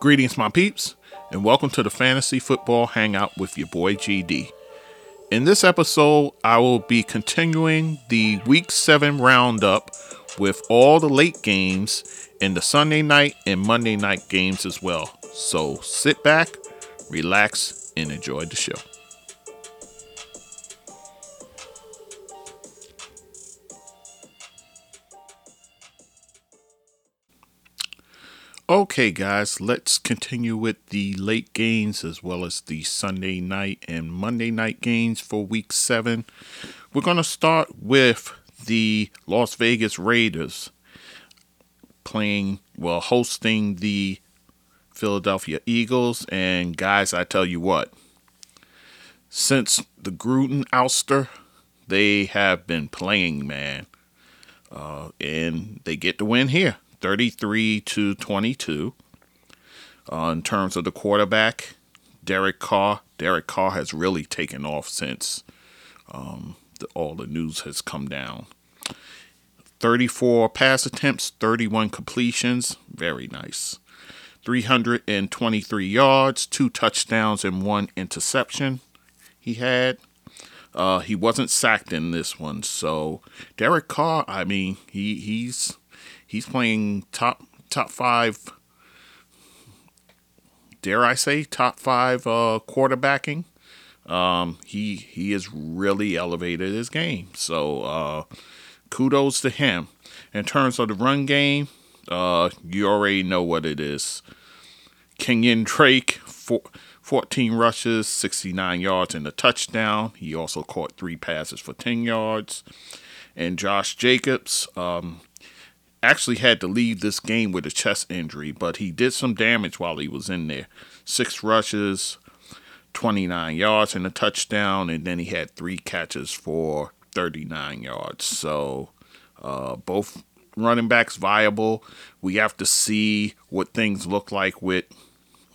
Greetings, my peeps, and welcome to the Fantasy Football Hangout with your boy GD. In this episode, I will be continuing the Week 7 roundup with all the late games and the Sunday night and Monday night games as well. So sit back, relax, and enjoy the show. Okay, guys, let's continue with the late games as well as the Sunday night and Monday night games for week seven. We're going to start with the Las Vegas Raiders playing, well, hosting the Philadelphia Eagles. And, guys, I tell you what, since the Gruden ouster, they have been playing, man. Uh, and they get the win here. 33 to 22. Uh, in terms of the quarterback, Derek Carr. Derek Carr has really taken off since um, the, all the news has come down. 34 pass attempts, 31 completions. Very nice. 323 yards, two touchdowns, and one interception he had. Uh, he wasn't sacked in this one, so Derek Carr. I mean, he he's he's playing top top five. Dare I say top five uh, quarterbacking? Um, he he has really elevated his game. So uh, kudos to him. In terms of the run game, uh, you already know what it is. Kenyan Drake, four, 14 rushes, 69 yards, and a touchdown. He also caught three passes for 10 yards. And Josh Jacobs, um, actually had to leave this game with a chest injury, but he did some damage while he was in there. Six rushes, 29 yards, and a touchdown, and then he had three catches for 39 yards. So uh, both running backs viable. We have to see what things look like with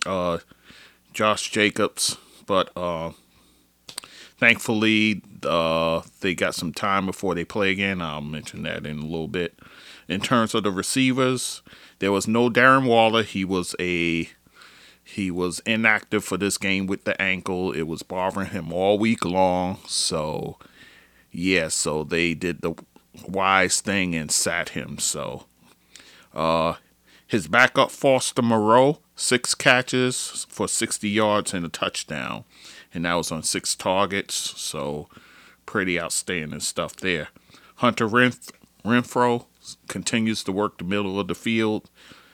uh, Josh Jacobs, but uh, thankfully uh, they got some time before they play again. I'll mention that in a little bit in terms of the receivers. There was no Darren Waller. He was a he was inactive for this game with the ankle. It was bothering him all week long. So yeah, so they did the wise thing and sat him. So uh his backup Foster Moreau, six catches for 60 yards and a touchdown. And that was on six targets. So pretty outstanding stuff there. Hunter Renf- Renfrow, continues to work the middle of the field.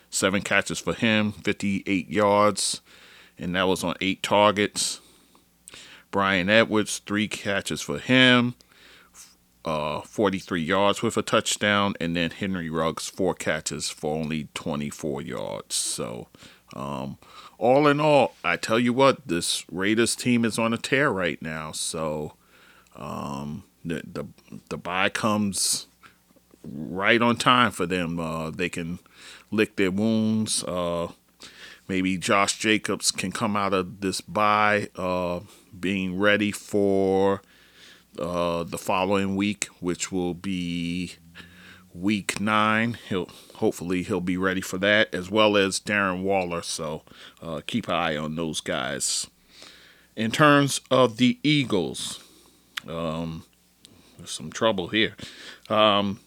Seven catches for him, 58 yards, and that was on eight targets. Bryan Edwards, three catches for him, uh, 43 yards with a touchdown, and then Henry Ruggs, four catches for only 24 yards. So, um, all in all, I tell you what, this Raiders team is on a tear right now. So, um, the the the bye comes right on time for them. Uh, they can lick their wounds. Uh, maybe Josh Jacobs can come out of this bye uh, being ready for uh, the following week, which will be week nine. He'll hopefully he'll be ready for that, as well as Darren Waller. So uh, keep an eye on those guys. In terms of the Eagles, um, there's some trouble here. Um,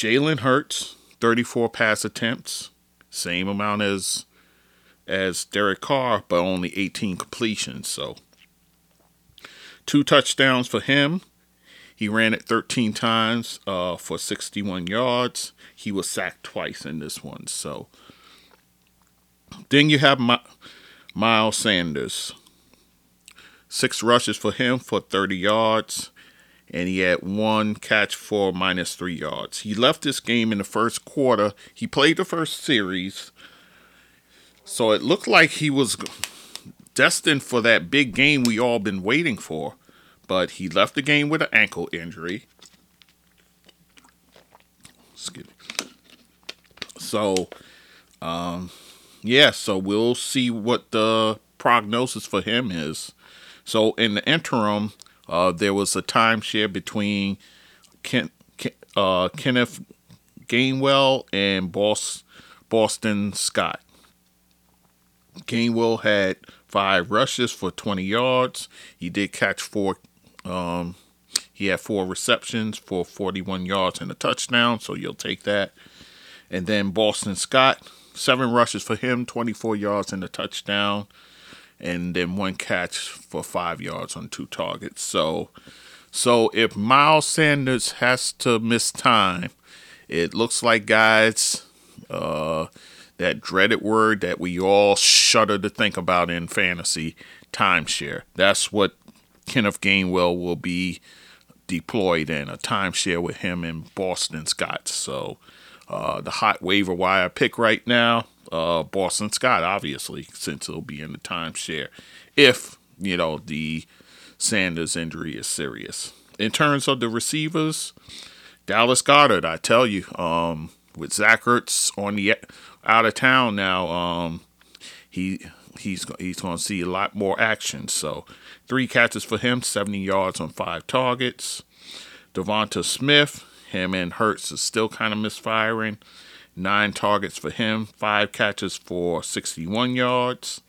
Jalen Hurts, 34 pass attempts, same amount as as Derek Carr, but only 18 completions. So two touchdowns for him. He ran it 13 times uh, for 61 yards. He was sacked twice in this one. So then you have My- Miles Sanders. Six rushes for him for 30 yards and he had one catch for minus three yards. He left this game in the first quarter. He played the first series, so it looked like he was destined for that big game we all been waiting for. But he left the game with an ankle injury. Excuse me. So, um, yeah, so we'll see what the prognosis for him is. So in the interim, uh, there was a timeshare between Ken, uh, Kenneth Gainwell and Boss, Boston Scott. Gainwell had five rushes for 20 yards. He did catch four. Um, he had four receptions for 41 yards and a touchdown, so you'll take that. And then Boston Scott, seven rushes for him, 24 yards and a touchdown, and then one catch for five yards on two targets. So, so if Miles Sanders has to miss time, it looks like guys. Uh, that dreaded word that we all shudder to think about in fantasy timeshare. That's what Kenneth Gainwell will be deployed in a timeshare with him in Boston Scott. So uh, the hot waiver wire pick right now, uh, Boston Scott, obviously, since he'll be in the timeshare if, you know, the Sanders injury is serious. In terms of the receivers, Dallas Goedert, I tell you, um, with Zach Ertz on the out of town now, um, he he's he's going to see a lot more action. So three catches for him, 70 yards on five targets. Devonta Smith, him and Hurts is still kind of misfiring. Nine targets for him, five catches for 61 yards.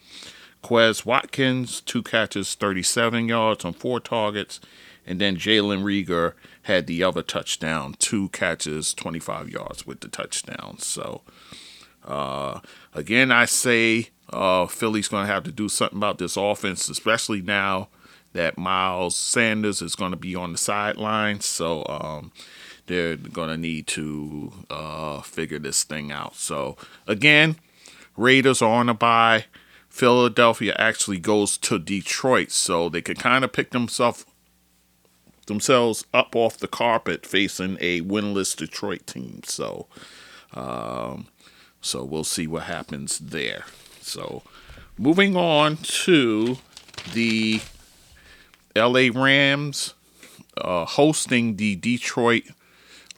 Quez Watkins, two catches, 37 yards on four targets. And then Jalen Reagor had the other touchdown, two catches, 25 yards with the touchdown. So, uh, again, I say uh, Philly's going to have to do something about this offense, especially now that Miles Sanders is going to be on the sidelines. So, um, they're going to need to uh, figure this thing out. So, again, Raiders are on a bye. Philadelphia actually goes to Detroit, so they can kind of pick themselves themselves up off the carpet facing a winless Detroit team. So, um, so we'll see what happens there. So, moving on to the LA Rams uh, hosting the Detroit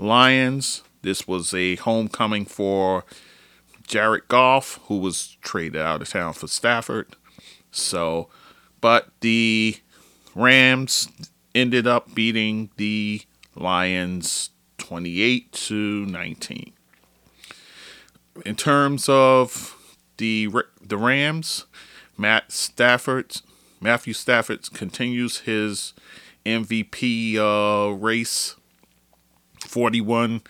Lions. This was a homecoming for Jared Goff, who was traded out of town for Stafford. So, but the Rams ended up beating the Lions 28 to 19. In terms of the the Rams, Matt Stafford, Matthew Stafford continues his MVP uh, race. 41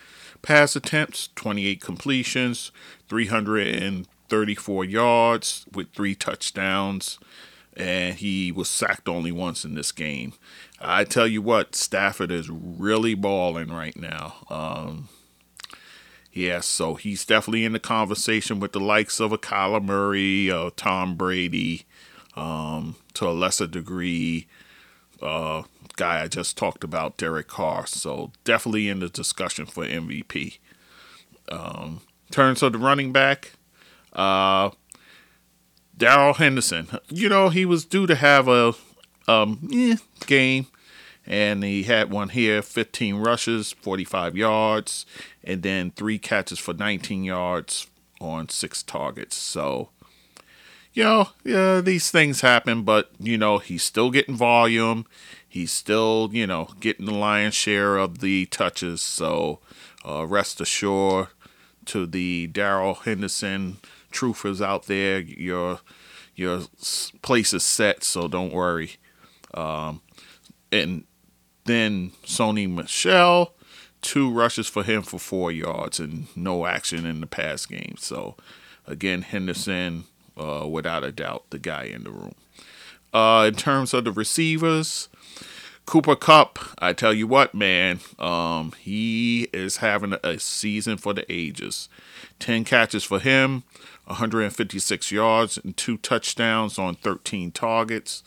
pass attempts, 28 completions, 334 yards with three touchdowns, and he was sacked only once in this game. I tell you what, Stafford is really balling right now. Um, yes, so he's definitely in the conversation with the likes of a Kyler Murray, uh, Tom Brady, um, to a lesser degree, uh, guy I just talked about, Derek Carr. So definitely in the discussion for MVP. Um, turns of the running back, uh, Darrell Henderson. You know he was due to have a um, eh, game and he had one here 15 rushes 45 yards and then three catches for 19 yards on six targets so you know yeah these things happen but you know he's still getting volume he's still you know getting the lion's share of the touches so uh, rest assured to the Darrell Henderson truthers out there your your place is set so don't worry um, and then Sony Michel, two rushes for him for four yards and no action in the pass game. So again, Henderson, uh, without a doubt, the guy in the room. Uh, in terms of the receivers, Cooper Kupp, I tell you what, man, um, he is having a season for the ages. 10 catches for him, 156 yards, and two touchdowns on 13 targets.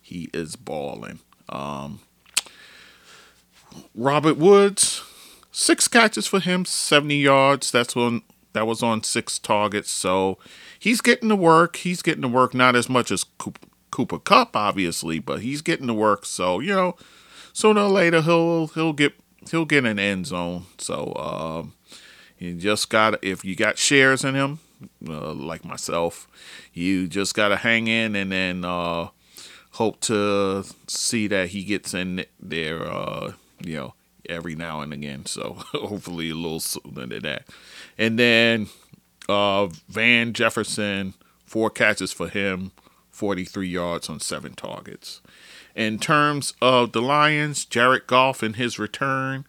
He is balling. Um, Robert Woods, six catches for him, 70 yards. That's on that was on six targets. So he's getting to work. He's getting to work not as much as Cooper Kupp, obviously, but he's getting to work. So, you know, sooner or later he'll he'll get he'll get an end zone. So um, you just got if you got shares in him, uh, like myself, you just gotta hang in and then uh, hope to see that he gets in there. Uh, you know, every now and again. So hopefully a little sooner than that. And then uh, Van Jefferson four catches for him, 43 yards on seven targets. In terms of the Lions, Jared Goff in his return,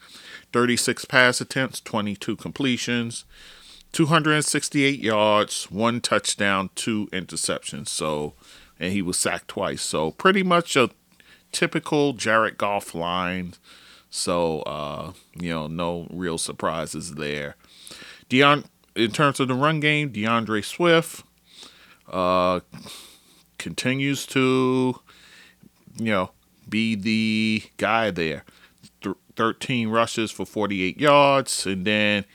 36 pass attempts, 22 completions, 268 yards, one touchdown, two interceptions. So, and he was sacked twice. So, pretty much a typical Jared Goff line. So, uh, you know, no real surprises there. Deon, in terms of the run game, D'Andre Swift uh, continues to, you know, be the guy there. Th- 13 rushes for 48 yards, and then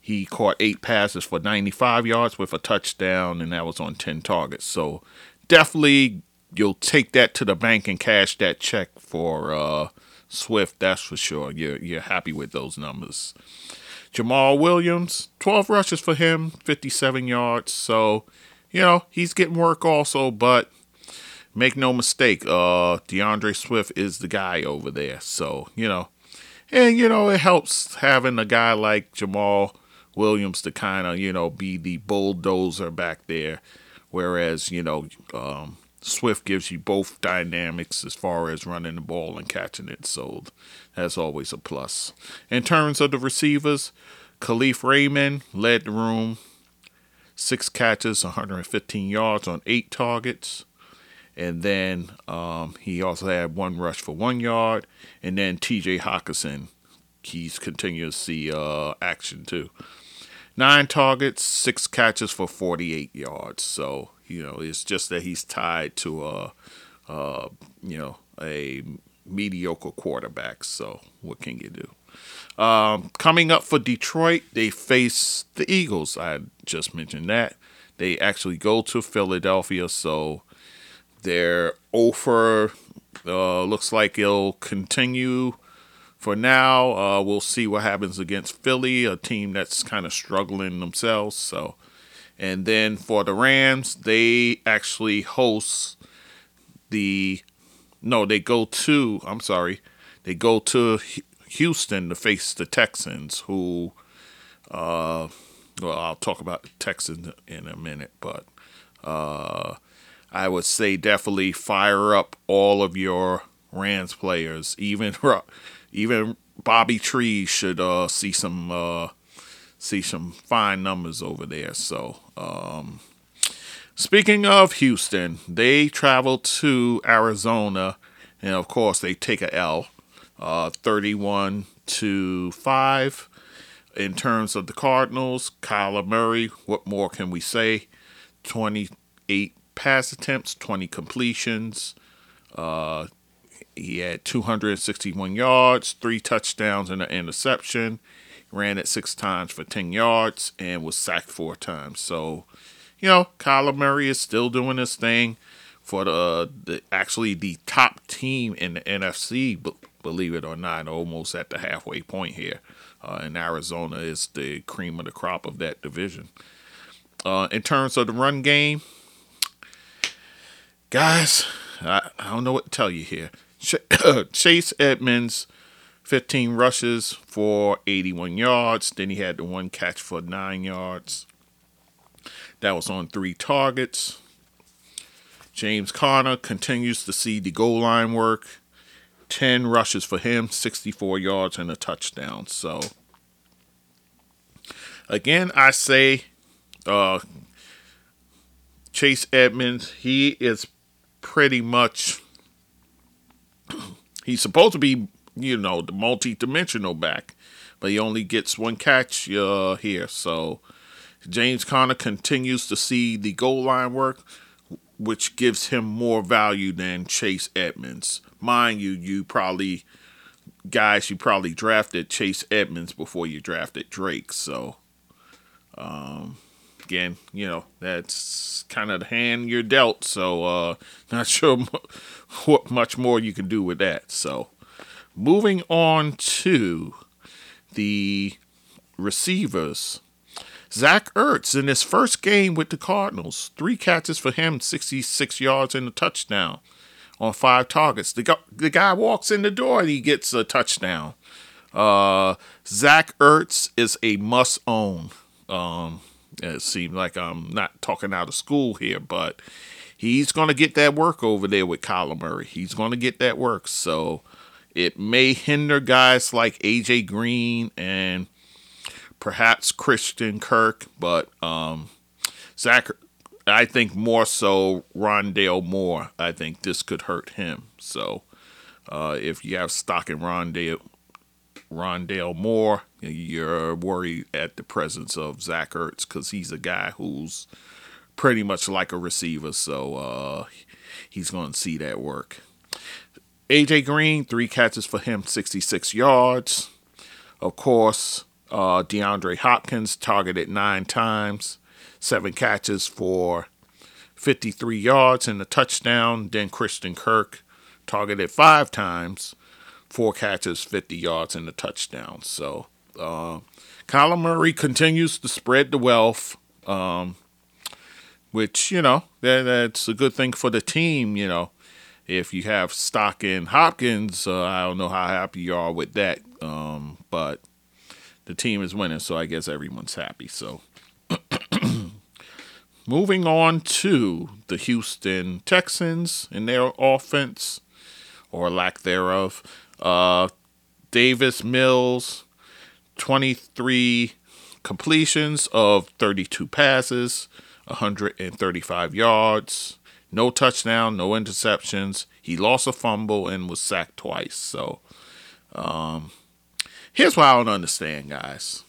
he caught eight passes for 95 yards with a touchdown, and that was on 10 targets. So definitely you'll take that to the bank and cash that check for uh, Swift. That's for sure. You're you're happy with those numbers. Jamaal Williams, 12 rushes for him, 57 yards. So, you know, he's getting work also, but make no mistake, uh, D'Andre Swift is the guy over there. So, you know, and, you know, it helps having a guy like Jamaal Williams to kind of, you know, be the bulldozer back there. Whereas, you know, um, Swift gives you both dynamics as far as running the ball and catching it, so that's always a plus. In terms of the receivers, Kalif Raymond led the room, six catches, 115 yards on eight targets. And then um, he also had one rush for one yard. And then TJ Hockenson, he's continuing to see uh, action too. Nine targets, six catches for 48 yards. So you know, it's just that he's tied to a, a you know, a mediocre quarterback. So what can you do? Um, coming up for Detroit, they face the Eagles. I just mentioned that. They actually go to Philadelphia, so their offer uh, looks like it'll continue for now. Uh, we'll see what happens against Philly, a team that's kind of struggling themselves. So and then for the Rams, they actually host the no, they go to I'm sorry, they go to Houston to face the Texans, who uh, well, I'll talk about Texans in a minute, but uh, I would say definitely fire up all of your Rams players, even even Bobby Tree should uh, see some uh, see some fine numbers over there. So, um, speaking of Houston, they travel to Arizona, and of course, they take a L, uh, 31 to 5. In terms of the Cardinals, Kyler Murray, what more can we say? 28 pass attempts, 20 completions. Uh, he had 261 yards, three touchdowns, and an interception ran it six times for 10 yards, and was sacked four times. So, you know, Kyler Murray is still doing his thing for the, the actually the top team in the NFC, believe it or not, almost at the halfway point here. Uh, and Arizona is the cream of the crop of that division. Uh, in terms of the run game, guys, I, I don't know what to tell you here. Chase Edmonds 15 rushes for 81 yards. Then he had the one catch for nine yards. That was on three targets. James Conner continues to see the goal line work. 10 rushes for him, 64 yards, and a touchdown. So, again, I say uh, Chase Edmonds, he is pretty much. He's supposed to be you know, the multi-dimensional back, but he only gets one catch uh, here. So James Conner continues to see the goal line work, which gives him more value than Chase Edmonds. Mind you, you probably guys you probably drafted Chase Edmonds before you drafted Drake. So um, again, you know, that's kind of the hand you're dealt. So uh, not sure what much more you can do with that. So Moving on to the receivers. Zach Ertz in his first game with the Cardinals, three catches for him, 66 yards and a touchdown on five targets. The guy, the guy walks in the door and he gets a touchdown. Uh, Zach Ertz is a must own. Um, It seems like I'm not talking out of school here, but he's going to get that work over there with Kyler Murray. He's going to get that work. So it may hinder guys like AJ Green and perhaps Christian Kirk, but um, Zach, I think more so Rondale Moore. I think this could hurt him. So uh, if you have stock in Rondale, Rondale Moore, you're worried at the presence of Zach Ertz because he's a guy who's pretty much like a receiver. So uh, he's going to see that work. AJ Green, three catches for him, 66 yards. Of course, uh, DeAndre Hopkins targeted nine times, seven catches for 53 yards and a touchdown. Then Christian Kirk targeted five times, four catches, 50 yards, and a touchdown. So uh, Kyler Murray continues to spread the wealth, um, which, you know, that, that's a good thing for the team, you know. If you have stock in Hopkins, uh, I don't know how happy you are with that, um, but the team is winning, so I guess everyone's happy. So, moving on to the Houston Texans and their offense or lack thereof. Uh, Davis Mills, 23 completions of 32 passes, 135 yards, no touchdown, no interceptions. He lost a fumble and was sacked twice. So, um, here's what I don't understand, guys.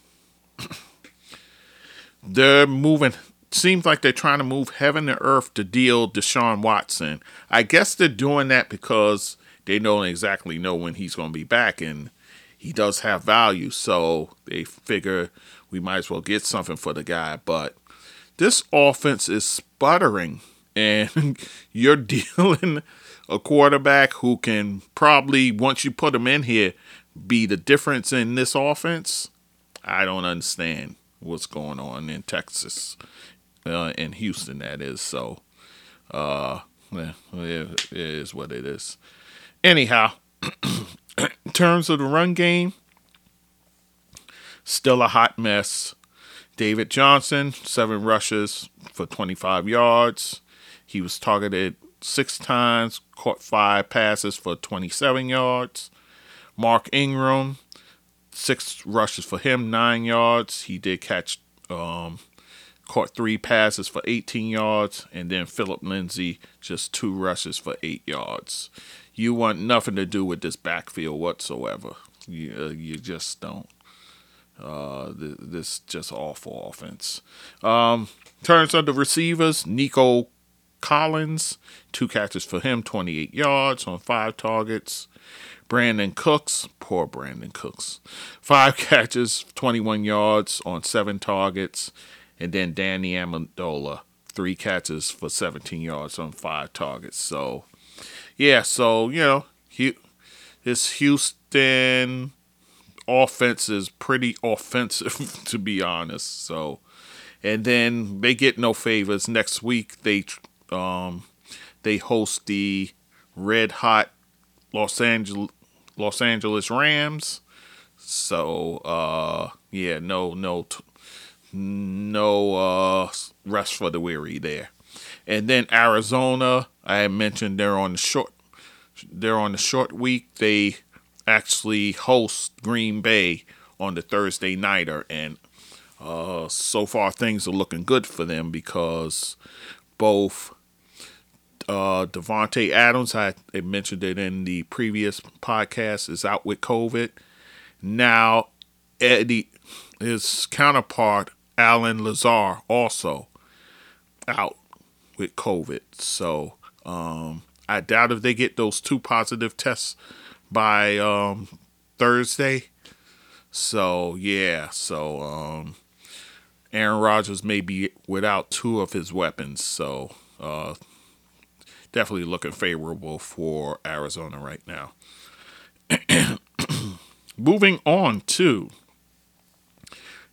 They're moving seems like they're trying to move heaven and earth to deal Deshaun Watson. I guess they're doing that because they don't exactly know when he's going to be back, and he does have value. So they figure we might as well get something for the guy. But this offense is sputtering, and you're dealing a quarterback who can probably, once you put him in here, be the difference in this offense. I don't understand what's going on in Texas, uh, in Houston, that is. So, uh, it is what it is. Anyhow, in terms of the run game, still a hot mess. David Johnson, seven rushes for 25 yards. He was targeted six times, caught five passes for 27 yards. Mark Ingram, six rushes for him, nine yards. He did catch, um, caught three passes for 18 yards. And then Philip Lindsay, just two rushes for eight yards you want nothing to do with this backfield whatsoever. You, uh, you just don't. Uh, th- this just awful offense. Um, turns of the receivers, Nico Collins, two catches for him, 28 yards on five targets. Brandin Cooks, poor Brandin Cooks, five catches, 21 yards on seven targets. And then Danny Amendola, three catches for 17 yards on five targets. So yeah, so you know, he, this Houston offense is pretty offensive to be honest. So, and then they get no favors. Next week they um they host the red hot Los Angeles Los Angeles Rams. So uh yeah, no no no uh rest for the weary there. And then Arizona, I mentioned they're on the short they're on the short week. They actually host Green Bay on the Thursday nighter, and uh, so far things are looking good for them because both uh, Davante Adams, I, mentioned it in the previous podcast, is out with COVID. Now Eddie, his counterpart Allen Lazard, also out with COVID. So um, I doubt if they get those two positive tests by um, Thursday. So yeah, so um, Aaron Rodgers may be without two of his weapons. So uh, definitely looking favorable for Arizona right now. Moving on to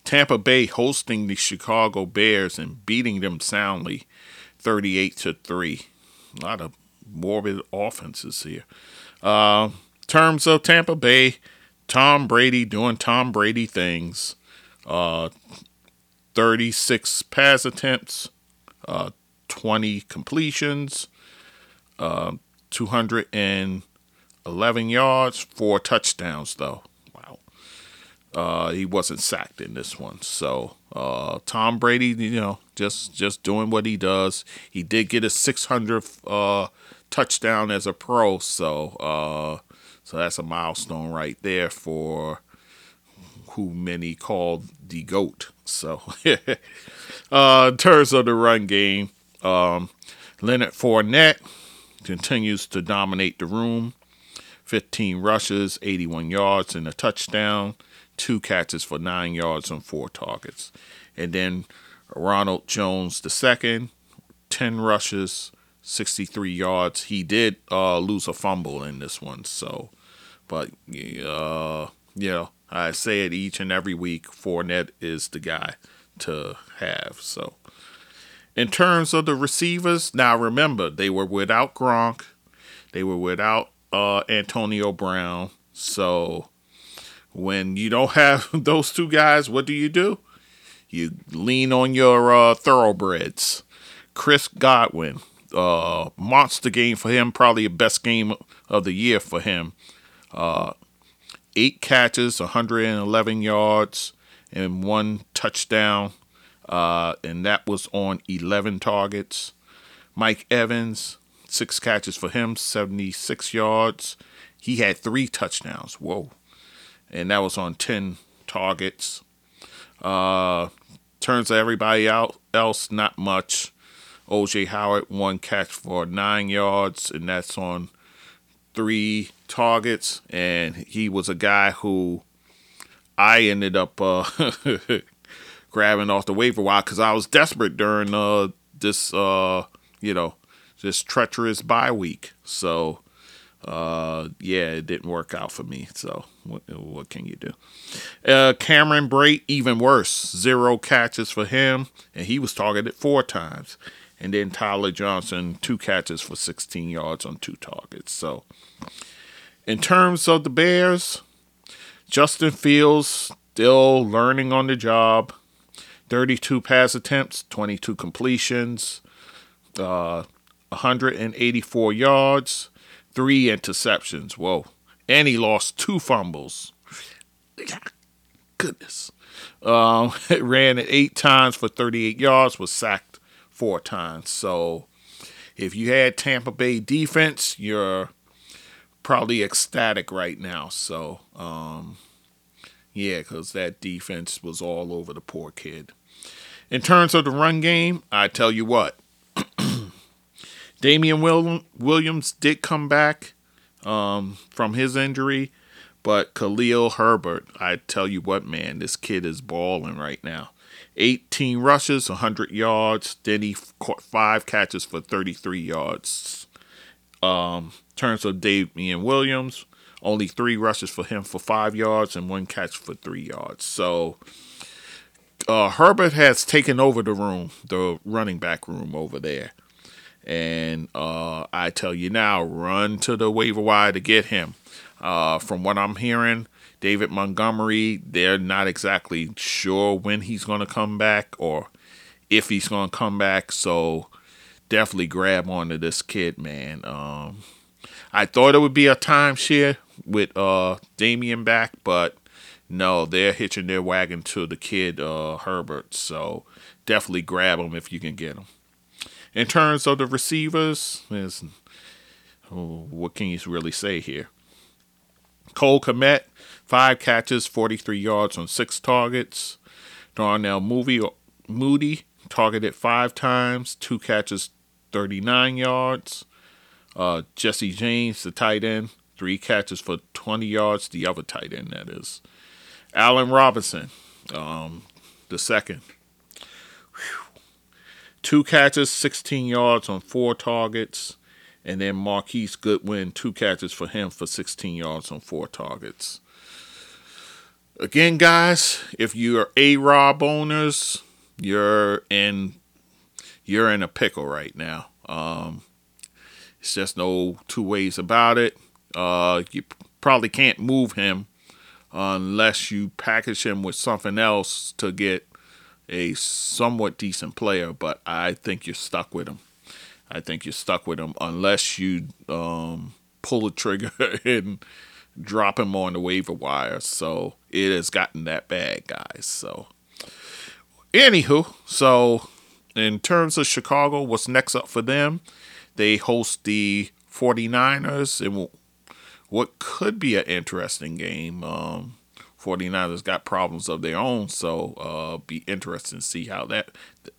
Tampa Bay hosting the Chicago Bears and beating them soundly 38 to 3. A lot of morbid offenses here. Uh, terms of Tampa Bay, Tom Brady doing Tom Brady things. Uh, 36 pass attempts, uh, 20 completions, uh, 211 yards, four touchdowns, though. Wow. Uh, he wasn't sacked in this one. So uh, Tom Brady, you know, just just doing what he does. He did get a 600th uh, touchdown as a pro, so uh, so that's a milestone right there for who many call the goat. So, uh, in terms of the run game, um, Leonard Fournette continues to dominate the room. 15 rushes, 81 yards, and a touchdown. Two catches for nine yards on four targets. And then Ronald Jones II, 10 rushes, 63 yards. He did uh, lose a fumble in this one. So, but, uh, you know, I say it each and every week. Fournette is the guy to have. So, in terms of the receivers, now remember they were without Gronk, they were without uh, Antonio Brown. So, when you don't have those two guys, what do you do? You lean on your uh, thoroughbreds. Chris Godwin, uh, monster game for him, probably the best game of the year for him. Uh, eight catches, 111 yards, and one touchdown. Uh, and that was on 11 targets. Mike Evans, six catches for him, 76 yards. He had three touchdowns. Whoa. And that was on 10 targets. Uh, turns everybody out else, not much. OJ Howard, one catch for nine yards, and that's on three targets, and he was a guy who I ended up uh, grabbing off the waiver wire because I was desperate during uh, this, uh, you know, this treacherous bye week. So, uh, yeah, it didn't work out for me. So, what, what can you do? Uh, Cameron Brate, even worse, zero catches for him, and he was targeted four times. And then Tyler Johnson, two catches for 16 yards on two targets. So, in terms of the Bears, Justin Fields still learning on the job. 32 pass attempts, 22 completions, uh, 184 yards, three interceptions. Whoa. And he lost two fumbles. Goodness. Um, ran it eight times for 38 yards, was sacked four times. So if you had Tampa Bay defense, you're probably ecstatic right now. So, um, yeah, because that defense was all over the poor kid. In terms of the run game, I tell you what, Damien Williams did come back um, from his injury, but Khalil Herbert, I tell you what, man, this kid is balling right now. 18 rushes, 100 yards. Then he caught five catches for 33 yards. Um, terms of Damien Williams, only three rushes for him for five yards and one catch for three yards. So uh, Herbert has taken over the room, the running back room over there. And uh, I tell you now, run to the waiver wire to get him. Uh, from what I'm hearing, David Montgomery, they're not exactly sure when he's going to come back or if he's going to come back. So definitely grab onto this kid, man. Um, I thought it would be a timeshare with uh, Damien back, but no, they're hitching their wagon to the kid uh, Herbert. So definitely grab him if you can get him. In terms of the receivers, oh, what can you really say here? Cole Kmet, five catches, 43 yards on six targets. Darnell Mooney targeted five times, two catches, 39 yards. Uh, Jesse James, the tight end, three catches for 20 yards. The other tight end, that is. Allen Robinson, um, the second. Whew. Two catches, 16 yards on four targets. And then Marquise Goodwin, two catches for him for 16 yards on four targets. Again, guys, if you're A Rob owners, you're in you're in a pickle right now. Um, it's just no two ways about it. Uh, you probably can't move him unless you package him with something else to get, a somewhat decent player, but I think you're stuck with him. I think you're stuck with him unless you um, pull the trigger and drop him on the waiver wire. So it has gotten that bad, guys. So, anywho, so in terms of Chicago, what's next up for them? They host the 49ers in what could be an interesting game. Um, 49ers got problems of their own, so uh, be interesting to see how that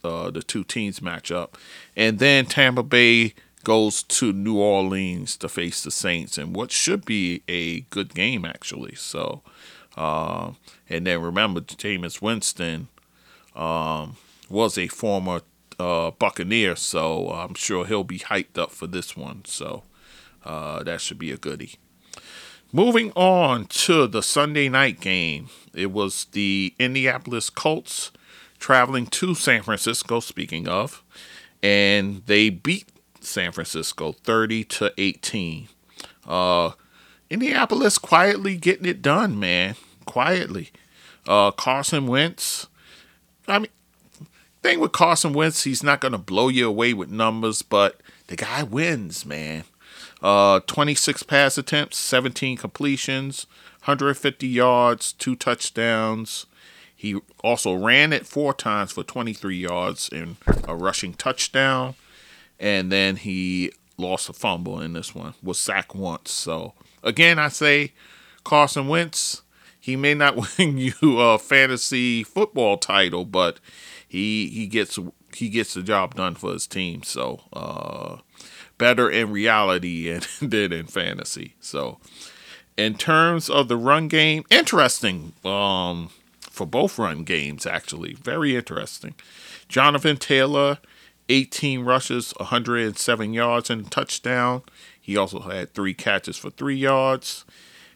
uh, the two teams match up. And then Tampa Bay goes to New Orleans to face the Saints, and what should be a good game actually. So, uh, and then remember, Jameis Winston um, was a former uh, Buccaneer, so I'm sure he'll be hyped up for this one. So uh, that should be a goodie. Moving on to the Sunday night game, it was the Indianapolis Colts traveling to San Francisco, speaking of, and they beat San Francisco 30 to 18. Uh, Indianapolis quietly getting it done, man. Quietly. Uh, Carson Wentz. I mean, thing with Carson Wentz, he's not going to blow you away with numbers, but the guy wins, man. Uh, 26 pass attempts, 17 completions, 150 yards, two touchdowns. He also ran it four times for 23 yards and a rushing touchdown. And then he lost a fumble in this one, was sacked once. So, again, I say Carson Wentz, he may not win you a fantasy football title, but he he gets he gets the job done for his team. So, uh, better in reality than in fantasy. So, in terms of the run game, interesting um, for both run games, actually. Very interesting. Jonathan Taylor, 18 rushes, 107 yards, and touchdown. He also had three catches for three yards.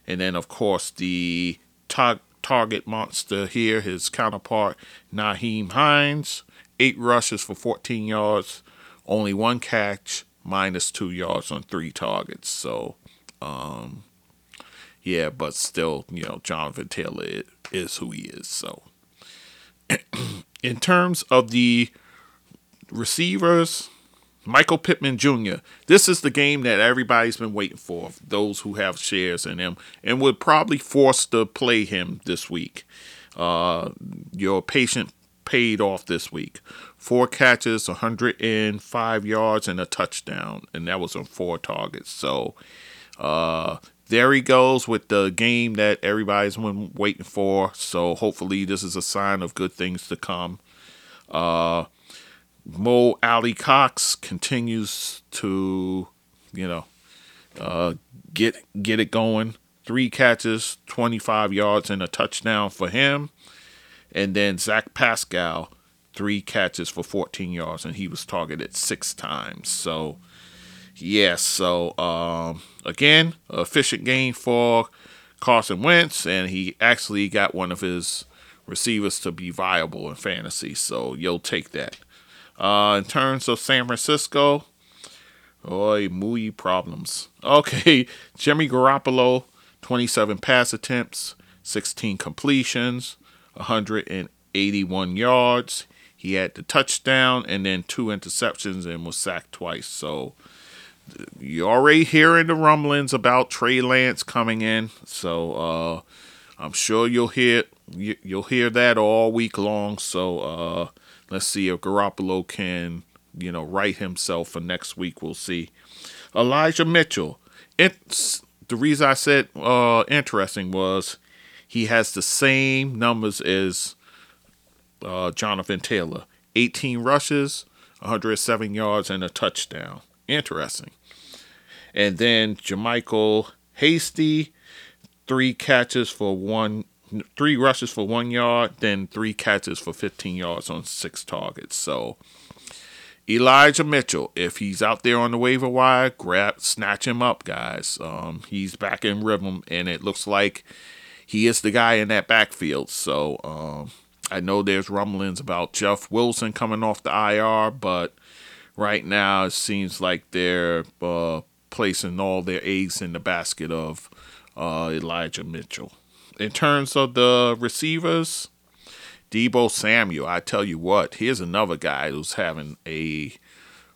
And then, of course, the tar- target monster here, his counterpart, Nyheim Hines, eight rushes for 14 yards, only one catch, minus two yards on three targets. So, um, yeah, but still, you know, Jonathan Taylor is who he is. So, in terms of the receivers, Michael Pittman Jr. This is the game that everybody's been waiting for. Those who have shares in him and would probably force to play him this week. Uh, your patient paid off this week four catches, 105 yards, and a touchdown, and that was on four targets. So uh, there he goes with the game that everybody's been waiting for. So hopefully this is a sign of good things to come. Uh, Mo Alie-Cox continues to, you know, uh, get get it going. Three catches, 25 yards, and a touchdown for him. And then Zach Pascal three catches for 14 yards, and he was targeted six times. So, yes, yeah, so um, again, efficient game for Carson Wentz, and he actually got one of his receivers to be viable in fantasy. So you'll take that. Uh, in terms of San Francisco, oi, muy problems. Okay, Jimmy Garoppolo, 27 pass attempts, 16 completions, 181 yards. He had the touchdown and then two interceptions and was sacked twice. So you're already hearing the rumblings about Trey Lance coming in. So uh, I'm sure you'll hear you'll hear that all week long. So uh, let's see if Garoppolo can you know right himself for next week. We'll see. Elijah Mitchell. It's the reason I said uh, interesting was he has the same numbers as uh, Jonathan Taylor. 18 rushes, 107 yards, and a touchdown. Interesting. And then JaMycal Hasty, three catches for one, three rushes for one yard, then three catches for 15 yards on six targets. So Elijah Mitchell, if he's out there on the waiver wire, grab, snatch him up, guys. Um, he's back in rhythm, and it looks like he is the guy in that backfield. So um, I know there's rumblings about Jeff Wilson coming off the IR, but right now it seems like they're uh, placing all their eggs in the basket of uh, Elijah Mitchell. In terms of the receivers, Deebo Samuel, I tell you what, here's another guy who's having a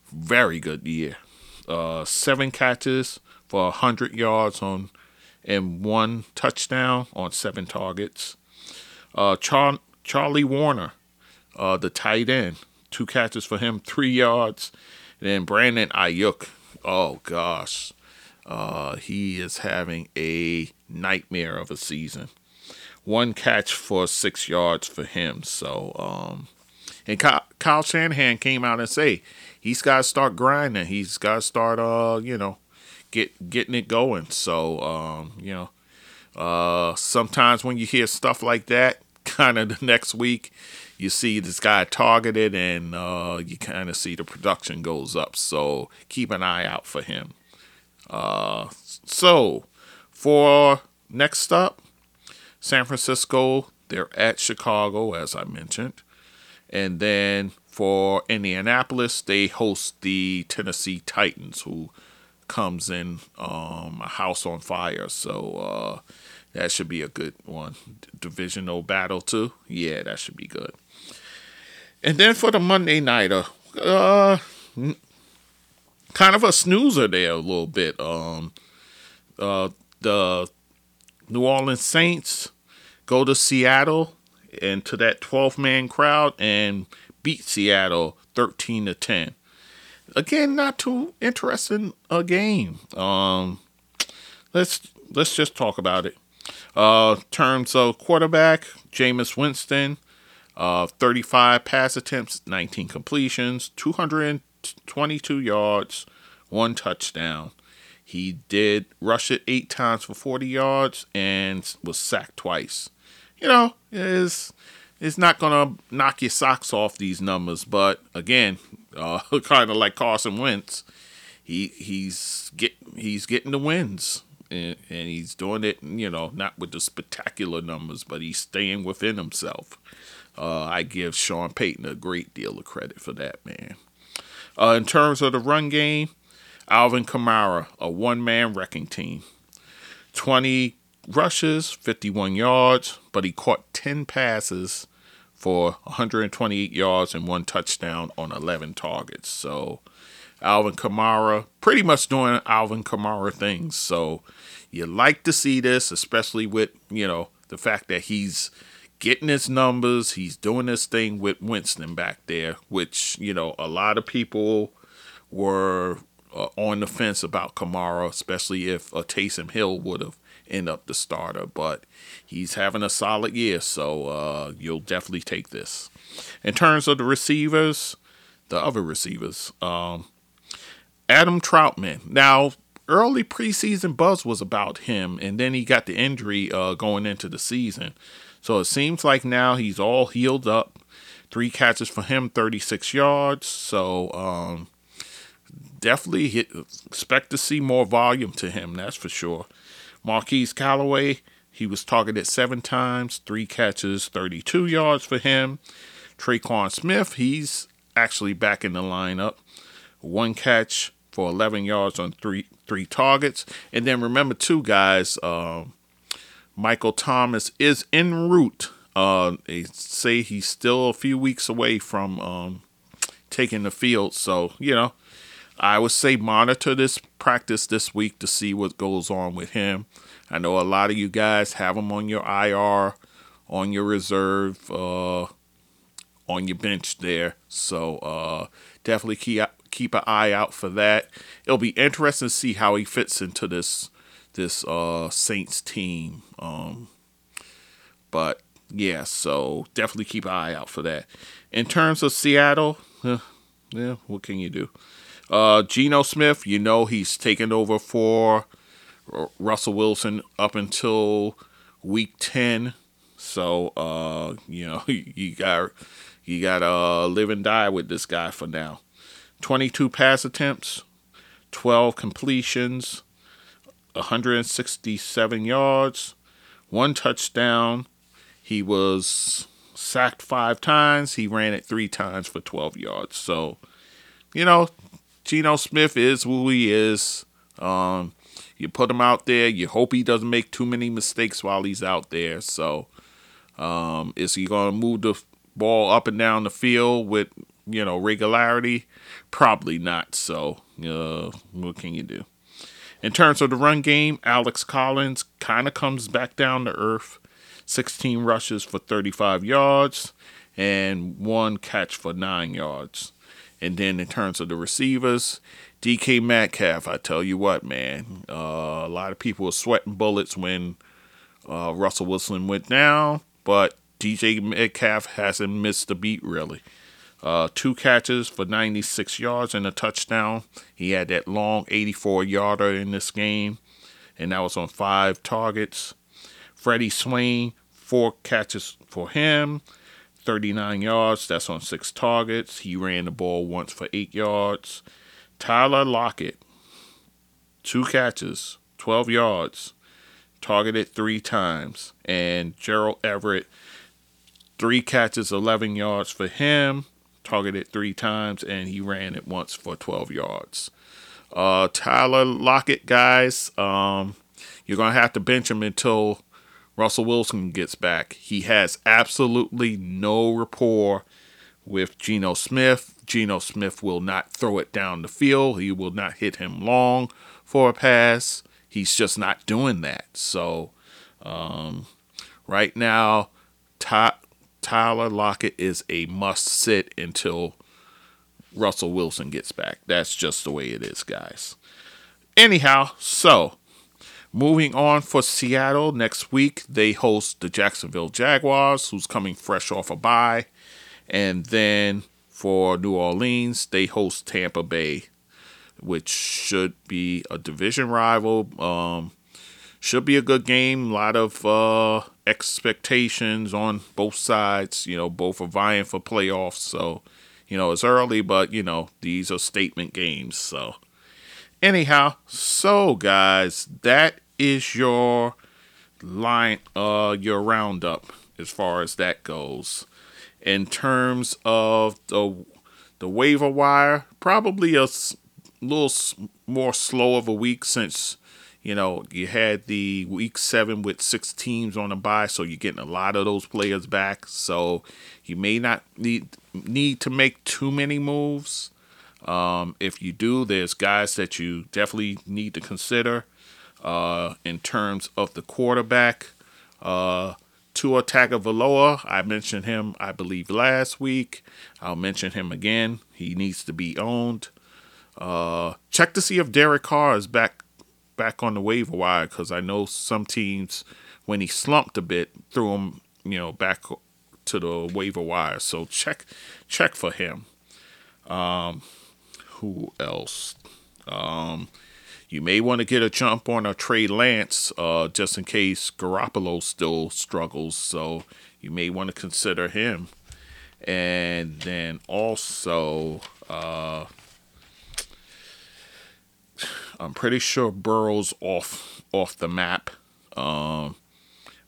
very good year. Uh, seven catches for 100 yards on and one touchdown on seven targets. Uh, Char- Charlie Woerner, uh, the tight end, two catches for him, three yards. And then Brandon Aiyuk, oh gosh, uh, he is having a nightmare of a season. One catch for six yards for him. So, um, and Kyle, Kyle Shanahan came out and say he's got to start grinding. He's got to start, uh, you know, get getting it going. So, um, you know, uh, sometimes when you hear stuff like that, kind of the next week, you see this guy targeted, and uh, you kind of see the production goes up. So keep an eye out for him. Uh, so for next up, San Francisco, they're at Chicago, as I mentioned. And then for Indianapolis, they host the Tennessee Titans, who comes in um, a house on fire. So uh, that should be a good one. Divisional battle, too. Yeah, that should be good. And then for the Monday Nighter, uh, kind of a snoozer there a little bit. Um, uh, the New Orleans Saints go to Seattle and to that 12 man crowd and beat Seattle 13 to 10. Again, not too interesting a game. Um, let's let's just talk about it. Uh, terms of quarterback, Jameis Winston, uh, 35 pass attempts, 19 completions, 222 yards, one touchdown. He did rush it eight times for 40 yards and was sacked twice. You know, is it's not gonna knock your socks off these numbers, but again, uh, kind of like Carson Wentz, he he's get he's getting the wins. And, and he's doing it, you know, not with the spectacular numbers, but he's staying within himself. Uh, I give Sean Payton a great deal of credit for that, man. Uh, in terms of the run game, Alvin Kamara, a one man wrecking team. 20 rushes, 51 yards, but he caught 10 passes for 128 yards and one touchdown on 11 targets. So Alvin Kamara pretty much doing Alvin Kamara things. So you like to see this, especially with, you know, the fact that he's getting his numbers, he's doing this thing with Winston back there, which, you know, a lot of people were uh, on the fence about Kamara, especially if uh, Taysom Hill would have end up the starter. But he's having a solid year, so uh, you'll definitely take this. In terms of the receivers, the other receivers, um, Adam Trautman. Now, early preseason buzz was about him, and then he got the injury uh, going into the season. So it seems like now he's all healed up. Three catches for him, 36 yards. So um, definitely hit, expect to see more volume to him, that's for sure. Marquise Callaway, he was targeted seven times, three catches, 32 yards for him. Tre'Quan Smith, he's actually back in the lineup. One catch for 11 yards on three three targets. And then remember, two guys, uh, Michael Thomas is en route. Uh, they say he's still a few weeks away from um, taking the field. So, you know, I would say monitor this practice this week to see what goes on with him. I know a lot of you guys have him on your IR, on your reserve, uh, on your bench there. So uh, definitely keep keep an eye out for that. It'll be interesting to see how he fits into this this uh, Saints team. Um, but yeah, so definitely keep an eye out for that. In terms of Seattle, eh, yeah, what can you do? Uh, Geno Smith, you know he's taken over for Russell Wilson up until week ten. So uh, you know you got you got to uh, live and die with this guy for now. Twenty two pass attempts, twelve completions, 167 yards, one touchdown. He was sacked five times. He ran it three times for 12 yards. So, you know, Geno Smith is who he is. Um, you put him out there. You hope he doesn't make too many mistakes while he's out there. So, um, is he going to move the ball up and down the field with you know regularity? Probably not. So, uh, what can you do? In terms of the run game, Alex Collins kind of comes back down to earth. 16 rushes for 35 yards and one catch for nine yards. And then in terms of the receivers, DK Metcalf, I tell you what, man, uh, a lot of people were sweating bullets when uh, Russell Wilson went down, but DJ Metcalf hasn't missed a beat really. Uh, two catches for 96 yards and a touchdown. He had that long 84 yarder in this game, and that was on five targets. Freddie Swain, four catches for him, 39 yards. That's on six targets. He ran the ball once for eight yards. Tyler Lockett, two catches, 12 yards, targeted three times. And Gerald Everett, three catches, 11 yards for him targeted three times, and he ran it once for 12 yards. Uh, Tyler Lockett, guys, um, you're going to have to bench him until Russell Wilson gets back. He has absolutely no rapport with Geno Smith. Geno Smith will not throw it down the field, he will not hit him long for a pass. He's just not doing that. So, um, right now, Ty- Tyler Lockett is a must sit until Russell Wilson gets back. That's just the way it is, guys. Anyhow, so moving on for Seattle next week, they host the Jacksonville Jaguars, who's coming fresh off a bye. And then for New Orleans, they host Tampa Bay, which should be a division rival. Um, should be a good game. A lot of uh, expectations on both sides. You know, both are vying for playoffs. So, you know, it's early, but, you know, these are statement games. So, anyhow, so guys, that is your line, uh, your roundup as far as that goes. In terms of the the waiver wire, probably a little more slow of a week since you know, you had the week seven with six teams on the bye, so you're getting a lot of those players back. So you may not need need to make too many moves. Um, if you do, there's guys that you definitely need to consider uh, in terms of the quarterback. Uh, Tua Tagovailoa, I mentioned him, I believe, last week. I'll mention him again. He needs to be owned. Uh, check to see if Derek Carr is back back on the waiver wire because I know some teams, when he slumped a bit, threw him, you know, back to the waiver wire. So check check for him. Um, who else? Um, you may want to get a jump on a Trey Lance, uh, just in case Garoppolo still struggles. So you may want to consider him. And then also, uh, I'm pretty sure Burrow's off off the map. Um,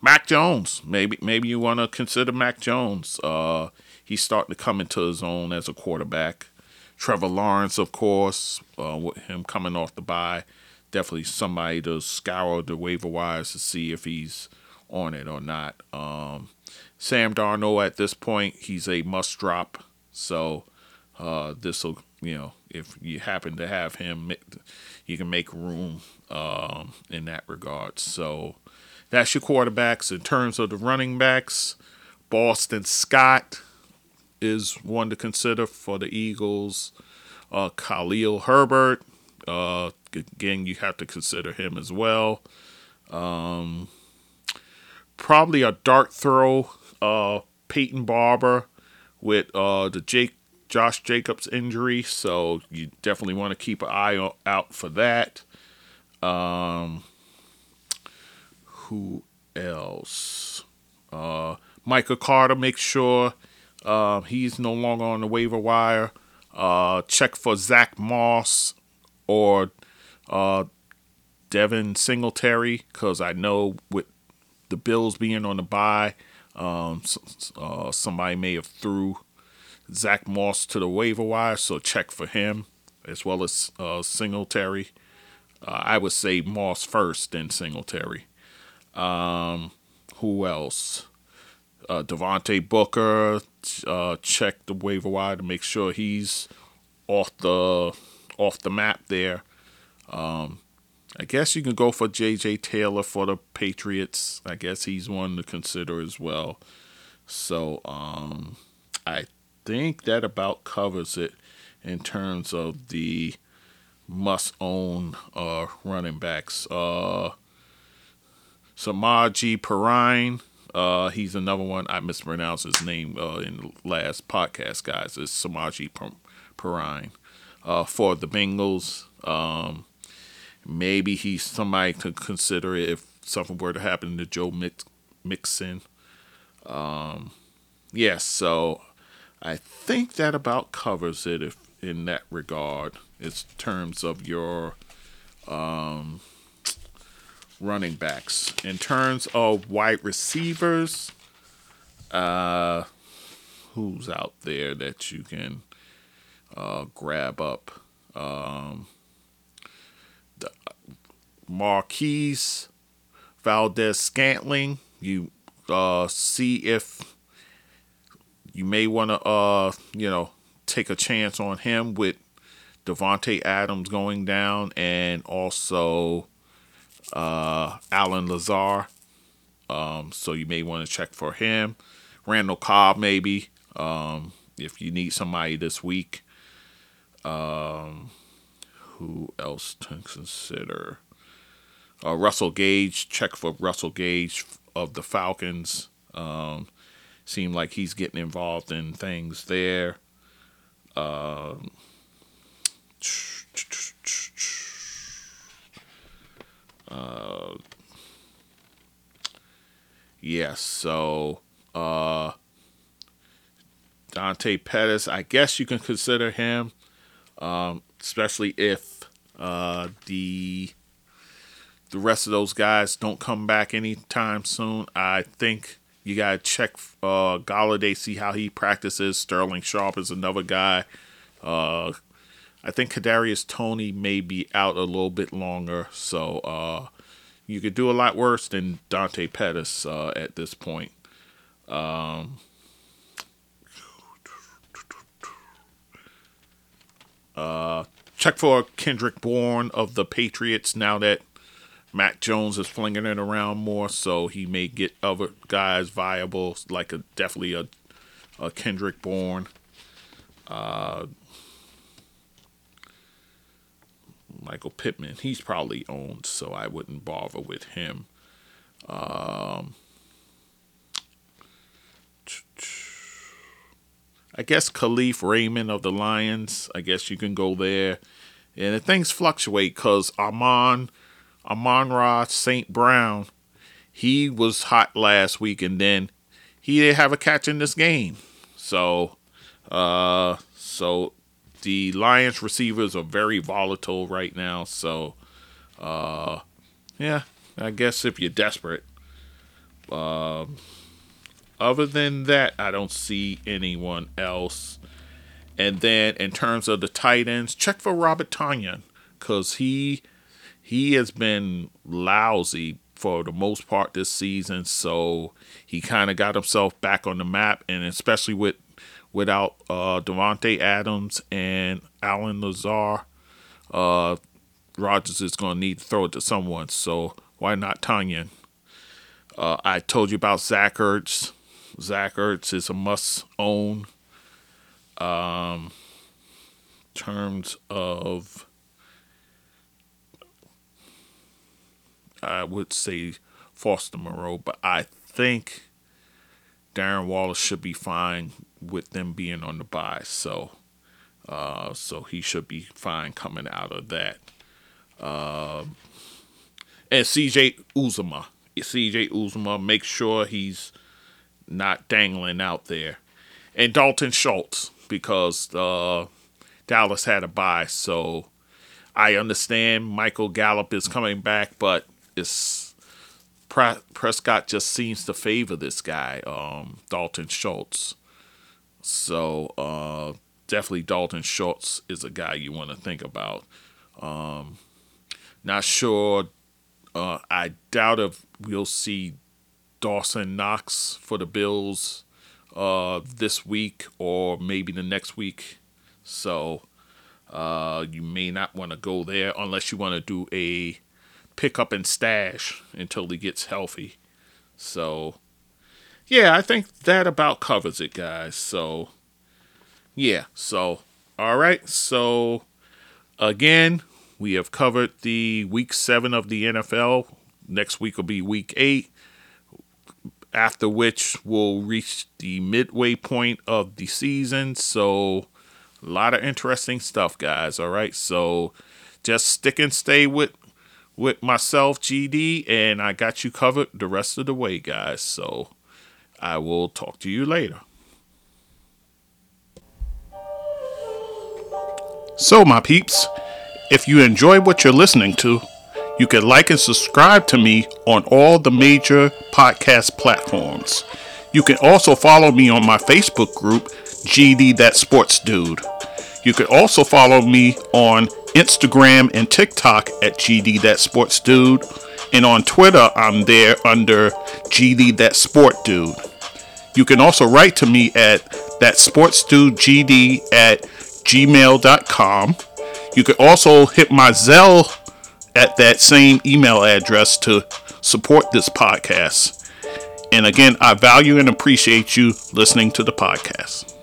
Mac Jones, maybe maybe you want to consider Mac Jones. Uh, he's starting to come into his own as a quarterback. Trevor Lawrence, of course, uh, with him coming off the bye, definitely somebody to scour the waiver wires to see if he's on it or not. Um, Sam Darnold at this point, he's a must drop. So uh, this will, you know, if you happen to have him, you can make room um, in that regard. So that's your quarterbacks. In terms of the running backs, Boston Scott is one to consider for the Eagles. Uh, Khalil Herbert, uh, again, you have to consider him as well. Um, probably a dart throw, uh, Peyton Barber with uh, the Jake Josh Jacobs injury, so you definitely want to keep an eye out for that. Um, who else? Uh, Michael Carter, make sure uh, he's no longer on the waiver wire. Uh, check for Zach Moss or uh, Devin Singletary, because I know with the Bills being on the bye, um, uh, somebody may have threw Zach Moss to the waiver wire, so check for him as well as uh, Singletary. Uh, I would say Moss first, then Singletary. Um, who else? Uh, Devontae Booker, uh, check the waiver wire to make sure he's off the off the map there. Um, I guess you can go for J.J. Taylor for the Patriots. I guess he's one to consider as well. So um, I think that about covers it in terms of the must own uh, running backs. Uh, Samaje Perine, uh, he's another one. I mispronounced his name uh, in the last podcast, guys. It's Samaje Perine uh, for the Bengals. Um, maybe he's somebody to consider if something were to happen to Joe Mix- Mixon. Um, yes, so I think that about covers it if in that regard, in terms of your um, running backs. In terms of wide receivers, uh, who's out there that you can uh, grab up? Um, the Marquise Valdez Scantling. You uh, see if you may want to, uh, you know, take a chance on him with Davante Adams going down and also uh, Allen Lazard. Um, so you may want to check for him. Randall Cobb, maybe, um, if you need somebody this week. Um, who else to consider? Uh, Russell Gage, check for Russell Gage of the Falcons. Um, seem like he's getting involved in things there. Um, uh, yes, so uh, Dante Pettis, I guess you can consider him, um, especially if uh, the the rest of those guys don't come back anytime soon. I think you gotta check uh, Golladay, see how he practices. Sterling Sharp is another guy. Uh, I think Kadarius Toney may be out a little bit longer, so uh, you could do a lot worse than Dante Pettis uh, at this point. Um, uh, check for Kendrick Bourne of the Patriots now that Mac Jones is flinging it around more, so he may get other guys viable, like a definitely a, a Kendrick Bourne. Uh, Michael Pittman, he's probably owned, so I wouldn't bother with him. Um, I guess Kalif Raymond of the Lions. I guess you can go there. And things fluctuate because Amon, Amon-Ra St. Brown, he was hot last week and then he didn't have a catch in this game. So, uh, so the Lions receivers are very volatile right now. So, uh, yeah, I guess if you're desperate. Uh, other than that, I don't see anyone else. And then in terms of the tight ends, check for Robert Tonyan because he he has been lousy for the most part this season. So he kind of got himself back on the map, and especially with without uh, Davante Adams and Allen Lazard. uh, Rodgers is going to need to throw it to someone. So why not Tonyan? Uh, I told you about Zach Ertz. Zach Ertz is a must own. Um, terms of, I would say Foster Moreau, but I think Darren Waller should be fine with them being on the bye. So, uh, so he should be fine coming out of that. Uh, and CJ Uzomah, CJ Uzomah, make sure he's not dangling out there. And Dalton Schultz, because uh, Dallas had a bye. So I understand Michael Gallup is coming back, but it's Prescott just seems to favor this guy, um, Dalton Schultz. So uh, definitely Dalton Schultz is a guy you want to think about. Um, not sure. Uh, I doubt if we'll see Dawson Knox for the Bills uh, this week or maybe the next week. So uh, you may not want to go there unless you want to do a pick up and stash until he gets healthy. So yeah, I think that about covers it, guys. So yeah, so all right, so again, we have covered the week seven of the NFL. Next week will be week eight after which we'll reach the midway point of the season. So, a lot of interesting stuff, guys. All right, so just stick and stay with with myself, GD, and I got you covered the rest of the way, guys. So, I will talk to you later. So, my peeps, if you enjoy what you're listening to, you can like and subscribe to me on all the major podcast platforms. You can also follow me on my Facebook group, GD That Sports Dude. You can also follow me on Instagram and TikTok at GD That Sports Dude. And on Twitter, I'm there under GD That Sport Dude. You can also write to me at that sports dude GD at gmail.com. You can also hit my Zelle at that same email address to support this podcast. And again, I value and appreciate you listening to the podcast.